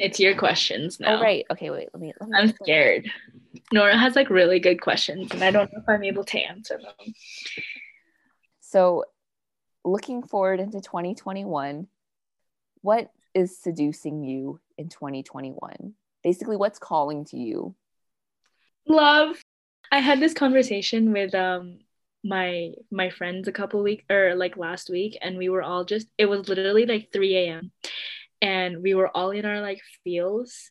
It's your questions now. Oh right. Okay, wait. Let me. Let me I'm scared. Nora has like really good questions, and I don't know if I'm able to answer them. So, looking forward into 2021, what is seducing you in 2021? Basically, what's calling to you? Love. I had this conversation with um my my friends a couple weeks or like last week and we were all just it was literally like 3 a.m and we were all in our like feels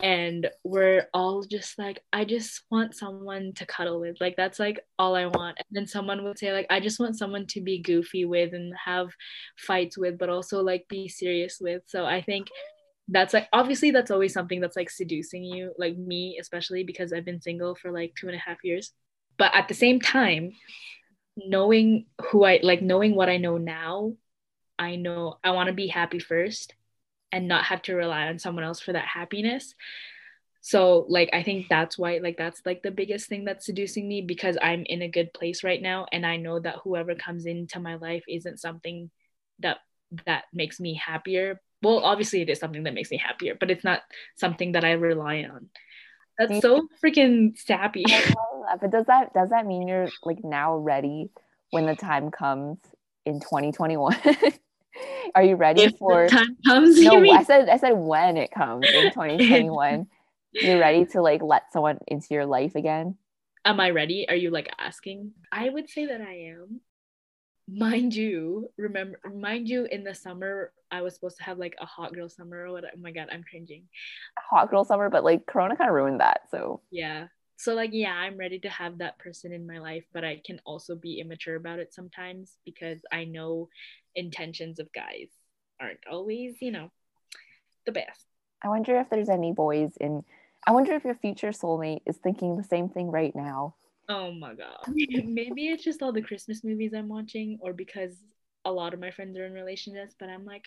and we're all just like i just want someone to cuddle with. Like that's like all i want. And then someone would say like i just want someone to be goofy with and have fights with but also like be serious with. So i think that's like obviously that's always something that's like seducing you like me especially because i've been single for like two and a half years. But at the same time knowing who i like knowing what i know now i know i want to be happy first and not have to rely on someone else for that happiness. So like i think that's why like that's like the biggest thing that's seducing me because i'm in a good place right now and i know that whoever comes into my life isn't something that that makes me happier. Well obviously it is something that makes me happier but it's not something that i rely on. That's so mm-hmm. freaking sappy. But does that does that mean you're like now ready when the time comes in 2021 Are you ready if for time comes? No, I said I said when it comes in 2021. You're ready to like let someone into your life again? Am I ready? Are you like asking? I would say that I am. Mind you, remember mind you in the summer I was supposed to have like a hot girl summer or what oh my god, I'm cringing. Hot girl summer, but like corona kind of ruined that. So Yeah. So like yeah, I'm ready to have that person in my life, but I can also be immature about it sometimes because I know intentions of guys aren't always, you know, the best. I wonder if there's any boys in. I wonder if your future soulmate is thinking the same thing right now. Oh my god. Maybe it's just all the Christmas movies I'm watching, or because a lot of my friends are in relationships, but I'm like,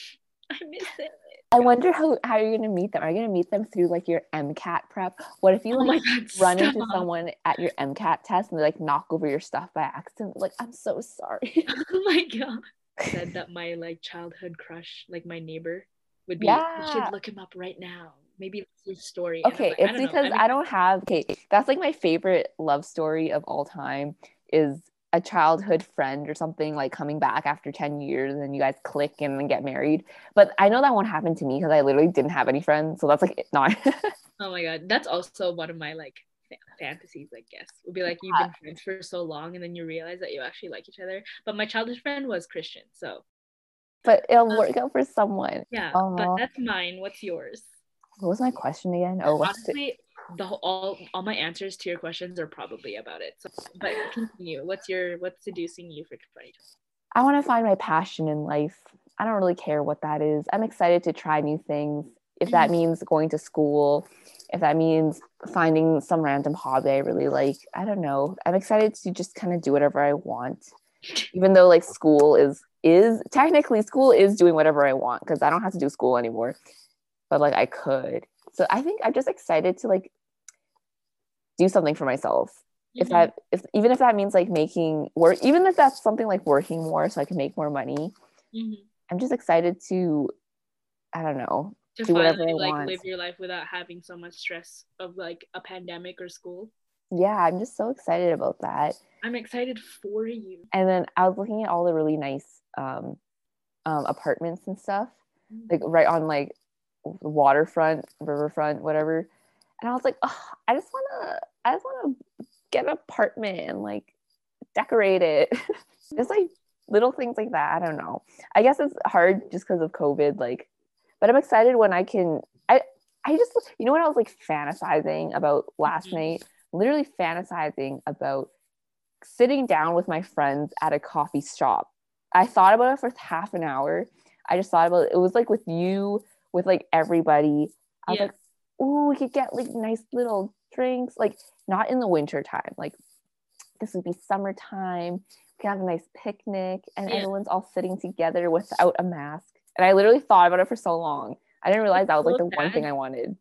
I miss it. I wonder how, how you're gonna meet them. Are you gonna meet them through like your MCAT prep? What if you Oh like my god, run stop. into someone at your MCAT test and they like knock over your stuff by accident? Like, I'm so sorry. Oh my god. Said that my like childhood crush, like my neighbor, would be. You Yeah. should look him up right now. Maybe that's his story. And okay, like, it's don't because I'm I don't have okay, that's like my favorite love story of all time is a childhood friend or something like coming back after 10 years and you guys click and then get married. But I know that won't happen to me because I literally didn't have any friends. So that's like not Oh my god, that's also one of my like fantasies. I guess would be like you've been friends for so long, and then you realize that you actually like each other. But my childhood friend was Christian, so but it'll work out for someone. yeah. But that's mine. What's yours? What was my question again? Oh, what's the, Honestly, the whole, all all my answers to your questions are probably about it. So, but continue. What's your what's seducing you for 2020? I want to find my passion in life. I don't really care what that is. I'm excited to try new things. If that means going to school, if that means finding some random hobby I really like, I don't know. I'm excited to just kind of do whatever I want. Even though like school is is technically school is doing whatever I want because I don't have to do school anymore. But like I could. So I think I'm just excited to like do something for myself if Mhm. that if even if that means like making work even if that's something like working more so i can make more money Mhm. i'm just excited to i don't know to do whatever finally I like want. live your life without having so much stress of like a pandemic or school. yeah i'm just so excited about that I'm excited for you. and then i was looking at all the really nice um, um apartments and stuff like right on like waterfront riverfront whatever and i was like oh, i just want to i just want to get an apartment and like decorate it just like little things like that i don't know i guess it's hard just because of covid like but i'm excited when i can i i just you know what i was like fantasizing about last Mhm. night? Literally fantasizing about sitting down with my friends at a coffee shop. I thought about it for half an hour. I just thought about it. It was like with you with like everybody. I was Yeah. like oh we could get like nice little drinks like not in the winter time like this would be summertime. We can have a nice picnic and Yeah. everyone's all sitting together without a mask and i literally thought about it for so long i didn't realize that was like so the one thing i wanted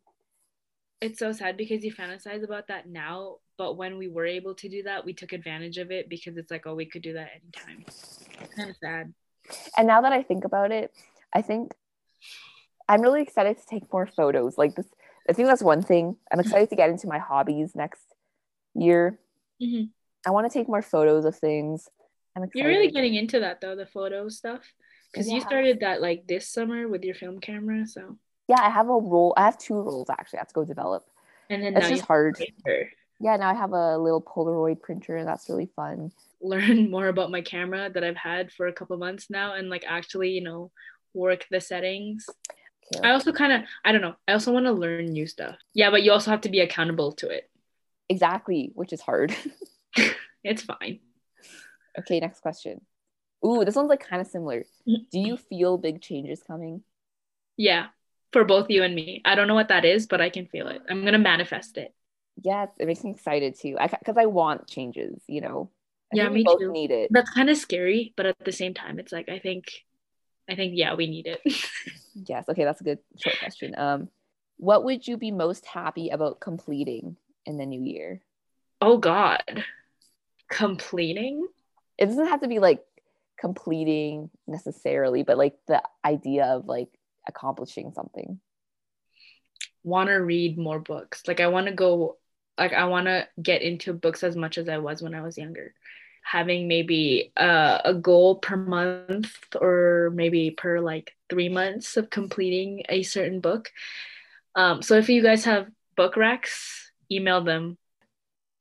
It's so sad because you fantasize about that now, but when we were able to do that, we took advantage of it because it's like, oh, we could do that anytime. It's kind of sad. and now that i think about it i think I'm really excited to take more photos. Like this, I think that's one thing. I'm excited to get into my hobbies next year. hmm I want to take more photos of things. I'm excited. You're really getting into that though, the photo stuff, because you started that like this summer with your film camera. So yeah, I have a roll. I have two rolls actually. I have to go develop. and then It's now just hard. Yeah, now I have a little Polaroid printer, and that's really fun. learn more about my camera that I've had for a couple months now, and like actually, you know, work the settings. Okay, I also kind of, I don't know. I also want to learn new stuff. Yeah, but you also have to be accountable to it. exactly, which is hard. It's fine. okay, next question. Ooh, this one's like kind of similar. Mm-hmm. Do you feel big changes coming? Yeah, for both you and me. I don't know what that is, but I can feel it. I'm gonna manifest it. Yes, it makes me excited too. I because I want changes. You know. I Yeah, we me both too. need it. That's kind of scary, but at the same time, it's like I think, I think yeah, we need it. Yes. Okay, that's a good short question. Um, what would you be most happy about completing in the new year? oh God, completing. It doesn't have to be like completing necessarily, but like the idea of like accomplishing something. want to read more books. Like I want to go like I want to get into books as much as I was when I was younger. Having maybe uh, a goal per month or maybe per like 3 months of completing a certain book. Um so if you guys have book racks, email them.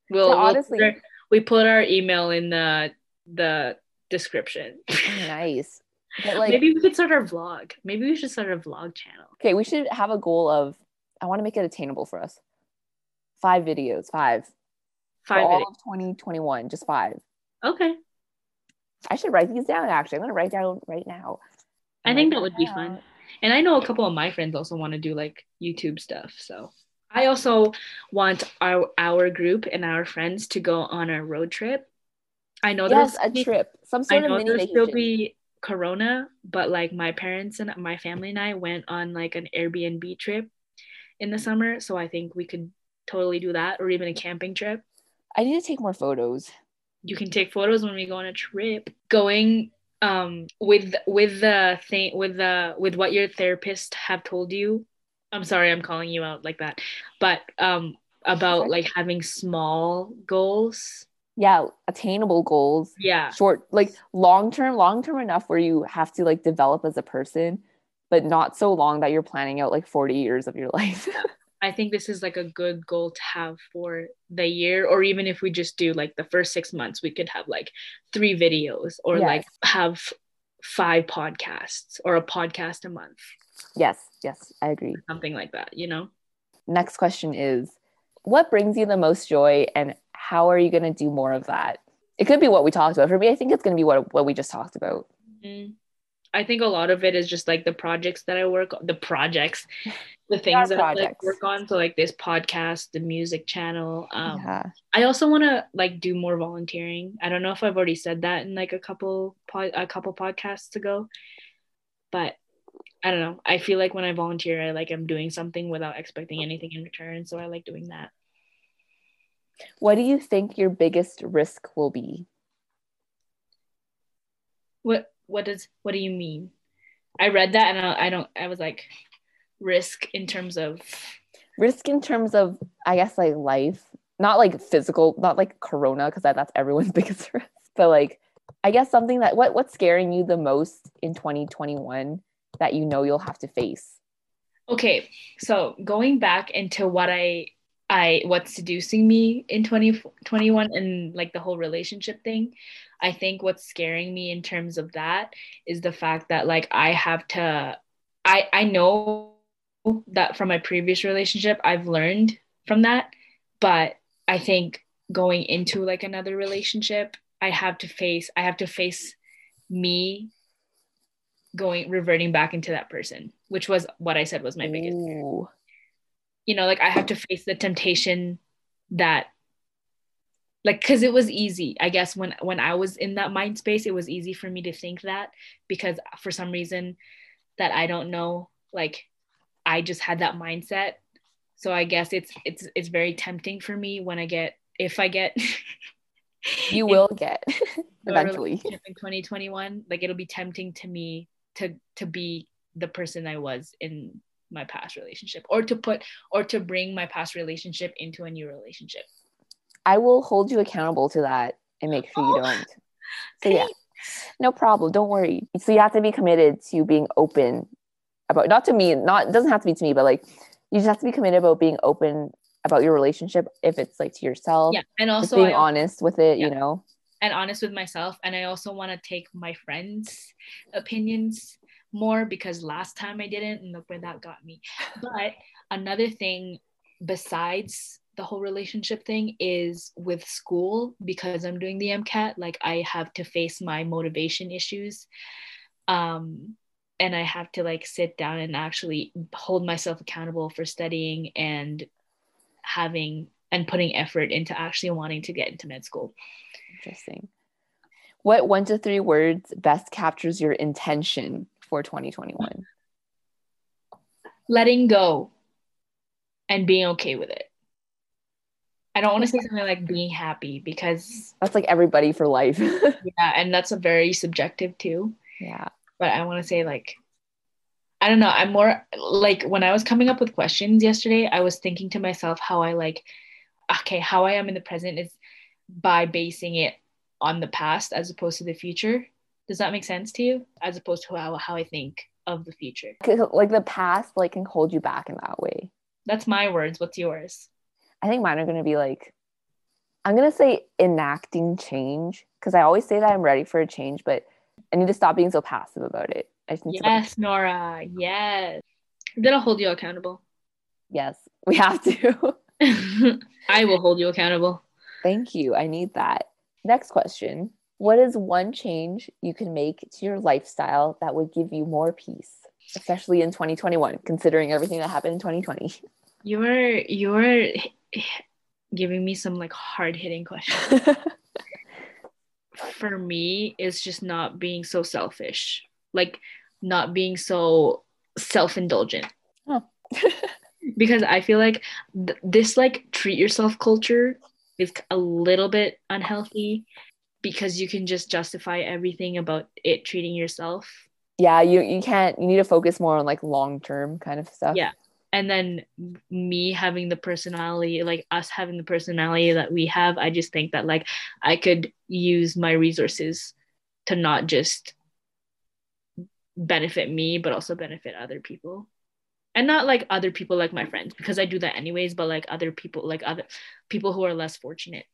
We'll, we'll honestly- put our- we put our email in the the description. Nice. But like, Maybe we could start our vlog. Maybe we should start a vlog channel. okay, we should have a goal of. I want to make it attainable for us. Five videos, five. Five all videos. of 2021, just five. Okay. I should write these down. Actually, I'm gonna write down right now. I Write think that would be fun. And I know a couple of my friends also want to do like YouTube stuff. So I also want our our group and our friends to go on a road trip. I know Yes, there's a trip, some I sort of know mini there'll vacation. still be Corona, but like my parents and my family and I went on like an Airbnb trip in the summer. So I think we could totally do that, or even a camping trip. I need to take more photos. you can take photos when we go on a trip going um with with the thing with the with what your therapist have told you i'm sorry i'm calling you out like that but um about like having small goals Yeah, attainable goals. yeah Short, like long term, long term enough where you have to like develop as a person, but not so long that you're planning out like 40 years of your life. i think this is like a good goal to have for the year or even if we just do like the first six months we could have like three videos or Yes. like have five podcasts or a podcast a month yes, yes, I agree. something like that you know Next question is what brings you the most joy and how are you going to do more of that? It could be what we talked about. For me, I think it's going to be what, what we just talked about. Mm. I think a lot of it is just like the projects that I work on, the projects, the things that I like work on. So like this podcast, the music channel. Um, yeah. I also want to like do more volunteering. I don't know if I've already said that in like a couple pod, a couple podcasts ago, but I don't know. I feel like when I volunteer, I like I'm doing something without expecting anything in return. So I like doing that. What do you think your biggest risk will be? What what does what do you mean? I read that and I, I don't. I was like risk in terms of Risk in terms of, I guess, like life, not like physical, not like Corona, because that, that's everyone's biggest risk, but like, I guess something that, what, what's scaring you the most in 2021 that you know you'll have to face? Okay, so going back into what I I what's seducing me in 2021 and like the whole relationship thing, I think what's scaring me in terms of that is the fact that like I have to I I know that from my previous relationship I've learned from that, but I think going into like another relationship, I have to face I have to face me going reverting back into that person, which was what I said was my biggest. You know like i have to face the temptation that like because it was easy i guess when when i was in that mind space it was easy for me to think that because for some reason that i don't know like i just had that mindset so i guess it's it's it's very tempting for me when i get if i get You will get eventually. in 2021 like it'll be tempting to me to to be the person I was in my past relationship or to put or to bring my past relationship into a new relationship. I will hold you accountable to that and make sure you oh, don't. So yeah. No problem. Don't worry. So you have to be committed to being open about not to me, not doesn't have to be to me, but like you just have to be committed about being open about your relationship if it's like to yourself. Yeah. And also being I, honest with it, yeah. you know. And honest with myself. And I also want to take my friends' opinions more because last time I didn't, and look where that got me. But another thing besides the whole relationship thing is with school because I'm doing the MCAT, like I have to face my motivation issues. Um, and I have to like sit down and actually hold myself accountable for studying and having and putting effort into actually wanting to get into med school. Interesting. What one to three words best captures your intention for 2021? Letting go and being okay with it. I don't want to say something like being happy because that's like everybody for life. yeah, and that's a very subjective too. Yeah. But I want to say like I don't know, I'm more like when I was coming up with questions yesterday, I was thinking to myself how I like okay, how I am in the present is by basing it on the past as opposed to the future. Does that make sense to you? As opposed to how, how I think of the future. Like the past like can hold you back in that way. That's my words. What's yours? I think mine are gonna be like I'm gonna say enacting change because I always say that I'm ready for a change, but I need to stop being so passive about it. yes, to- Nora. Yes. Gonna hold you accountable. Yes, we have to. I will hold you accountable. Thank you. I need that. Next question. What is one change you can make to your lifestyle that would give you more peace, especially in 2021, considering everything that happened in 2020? You're you're giving me some like hard hitting questions. For me, it's just not being so selfish, like not being so self indulgent. Oh. because I feel like th- this like treat yourself culture is a little bit unhealthy because you can just justify everything about it treating yourself. Yeah, you you can't you need to focus more on like long term kind of stuff. Yeah. And then me having the personality, like us having the personality that we have, I just think that like I could use my resources to not just benefit me, but also benefit other people. And not like other people like my friends, because I do that anyways, but like other people, like other people who are less fortunate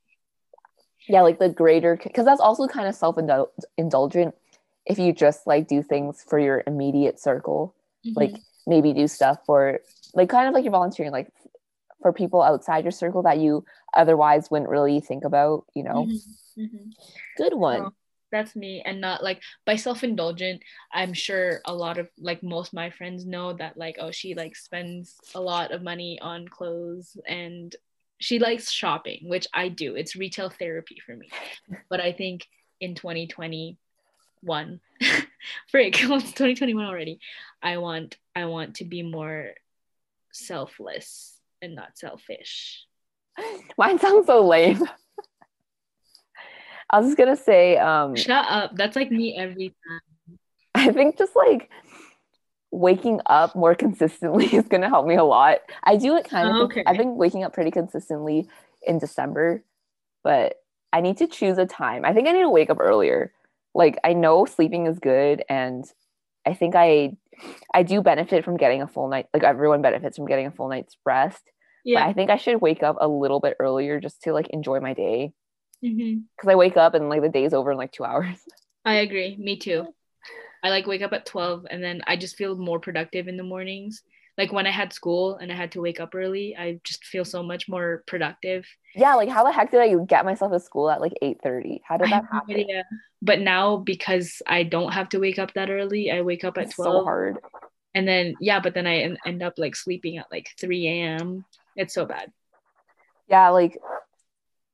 yeah like the greater because that's also kind of self-indulgent if you just like do things for your immediate circle mm-hmm. like maybe do stuff for like kind of like you're volunteering like for people outside your circle that you otherwise wouldn't really think about you know mm-hmm. Mm-hmm. good one oh, that's me and not like by self-indulgent i'm sure a lot of like most my friends know that like oh she like spends a lot of money on clothes and she likes shopping, which I do. It's retail therapy for me. But I think in 2021, frick, it's 2021 already. I want I want to be more selfless and not selfish. Mine sounds so lame. I was just gonna say, um Shut up. That's like me every time. I think just like waking up more consistently is going to help me a lot. I do it kind of, okay. I've been waking up pretty consistently in December, but I need to choose a time. I think I need to wake up earlier. Like I know sleeping is good and I think I I do benefit from getting a full night like everyone benefits from getting a full night's rest. Yeah. But I think I should wake up a little bit earlier just to like enjoy my day. Mm-hmm. Cuz I wake up and like the day's over in like 2 hours. I agree. Me too. I like wake up at 12 and then I just feel more productive in the mornings. Like when I had school and I had to wake up early, I just feel so much more productive. Yeah, like how the heck did I get myself to school at like 8:30? How did that happen? No but now because I don't have to wake up that early, I wake up at 12. So hard. And then yeah, but then I end up like sleeping at like 3 a.m. It's so bad. Yeah, like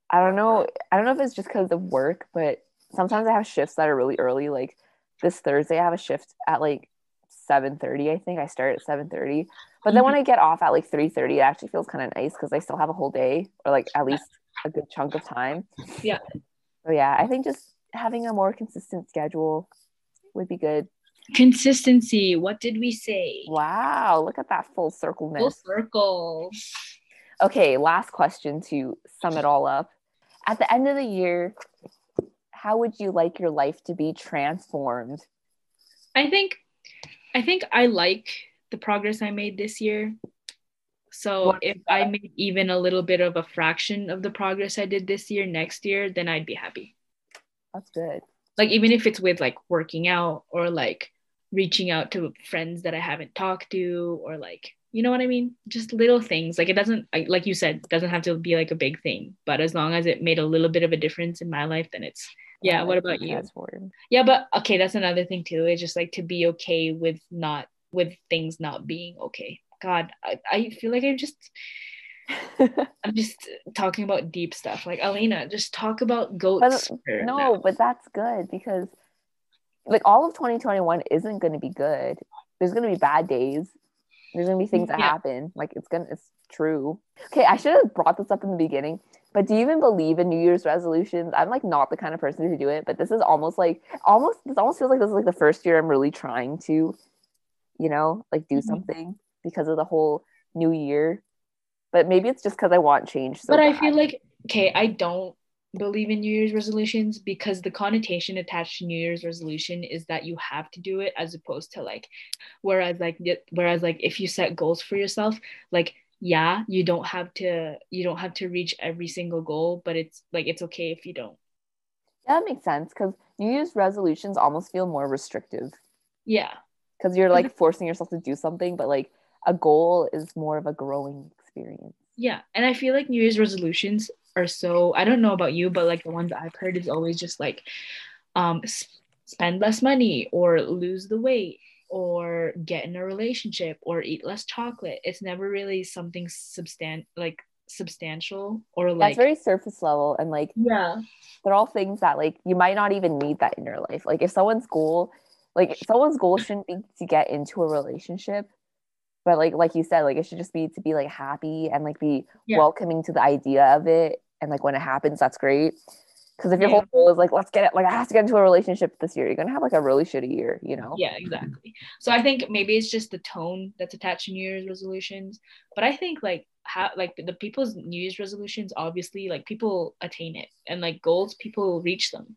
I don't know. I don't know if it's just because of work, but sometimes I have shifts that are really early. Like this Thursday I have a shift at like 7:30 I think I start at 7:30 but then when mm-hmm. I get off at like 3:30 it actually feels kind of nice cuz I still have a whole day or like at least a good chunk of time yeah so yeah I think just having a more consistent schedule would be good Consistency. What did we say? Wow, look at that full circle. Full circle. Okay, last question to sum it all up. At the end of the year, how would you like your life to be transformed? I think I think I like the progress I made this year. So What if I made even a little bit of a fraction of the progress I did this year next year, then I'd be happy. That's good. Like even if it's with like working out or like reaching out to friends that I haven't talked to or like you know what I mean? Just little things. Like it doesn't like you said, it doesn't have to be like a big thing, but as long as it made a little bit of a difference in my life, then it's yeah, what about you? Yeah, but okay, that's another thing too. It's just like to be okay with not with things not being okay. God, I, I feel like I'm just I'm just talking about deep stuff. Like Alina, just talk about goats. But no, now. but that's good because like all of 2021 isn't going to be good. There's going to be bad days. There's going to be things that Yeah. happen. Like it's going to it's true. Okay, I should have brought this up in the beginning. But do you even believe in New Year's resolutions? I'm like not the kind of person to do it, but this is almost like almost this almost feels like this is like the first year I'm really trying to, you know, like do Mhm. something because of the whole new year. But maybe it's just because I want change. So but I bad. feel like okay, I don't believe in New Year's resolutions because the connotation attached to New Year's resolution is that you have to do it as opposed to like whereas like whereas like if you set goals for yourself, like yeah, you don't have to you don't have to reach every single goal, but it's like it's okay if you don't. Yeah, that makes sense because New Year's resolutions almost feel more restrictive Yeah. because you're like forcing yourself to do something, but like a goal is more of a growing experience. Yeah. And I feel like New Year's resolutions are so I don't know about you, but like the ones I've heard is always just like um spend less money or lose the weight or get in a relationship or eat less chocolate. It's never really something substan like substantial or like That's very surface level and like yeah. they're all things that like you might not even need that in your life. Like if someone's goal, like someone's goal shouldn't be to get into a relationship, but like like you said, like it should just be to be like happy and like be Yeah. welcoming to the idea of it. And like when it happens, that's great. Because if your Yeah. whole goal is like let's get it, like I have to get into a relationship this year, you're gonna have like a really shitty year, you know? Yeah, exactly. So I think maybe it's just the tone that's attached to New Year's resolutions. But I think like how like the people's New Year's resolutions, obviously, like people attain it, and like goals, people reach them.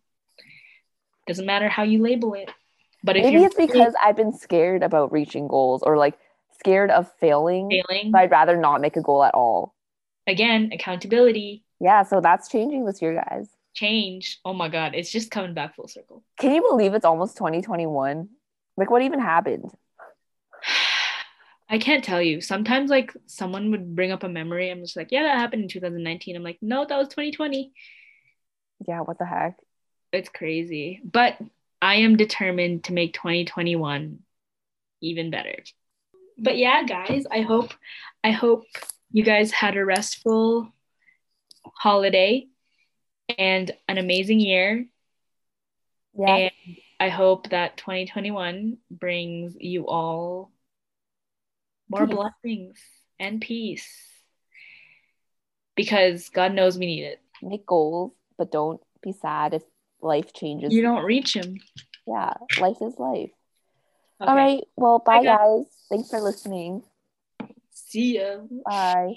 Doesn't matter how you label it. But if Maybe it's because I've been scared about reaching goals or like scared of failing. failing, I'd rather not make a goal at all. again, accountability, Yeah, so that's changing this year, guys. Change. Oh my God, it's just coming back full circle. Can you believe it's almost 2021? Like, what even happened? I can't tell you. Sometimes like someone would bring up a memory. I'm just like, yeah, that happened in 2019. I'm like, no, that was 2020. Yeah, what the heck? It's crazy. But I am determined to make 2021 even better. But yeah, guys, I hope I hope you guys had a restful holiday and an amazing year. Yeah, And I hope that 2021 brings you all more Peace. blessings and peace. Because God knows we need it. make goals, but don't be sad if life changes. You don't reach him. Yeah, life is life. Okay. All right. Well, bye, Bye, guys. guys. Thanks for listening. See ya. Bye.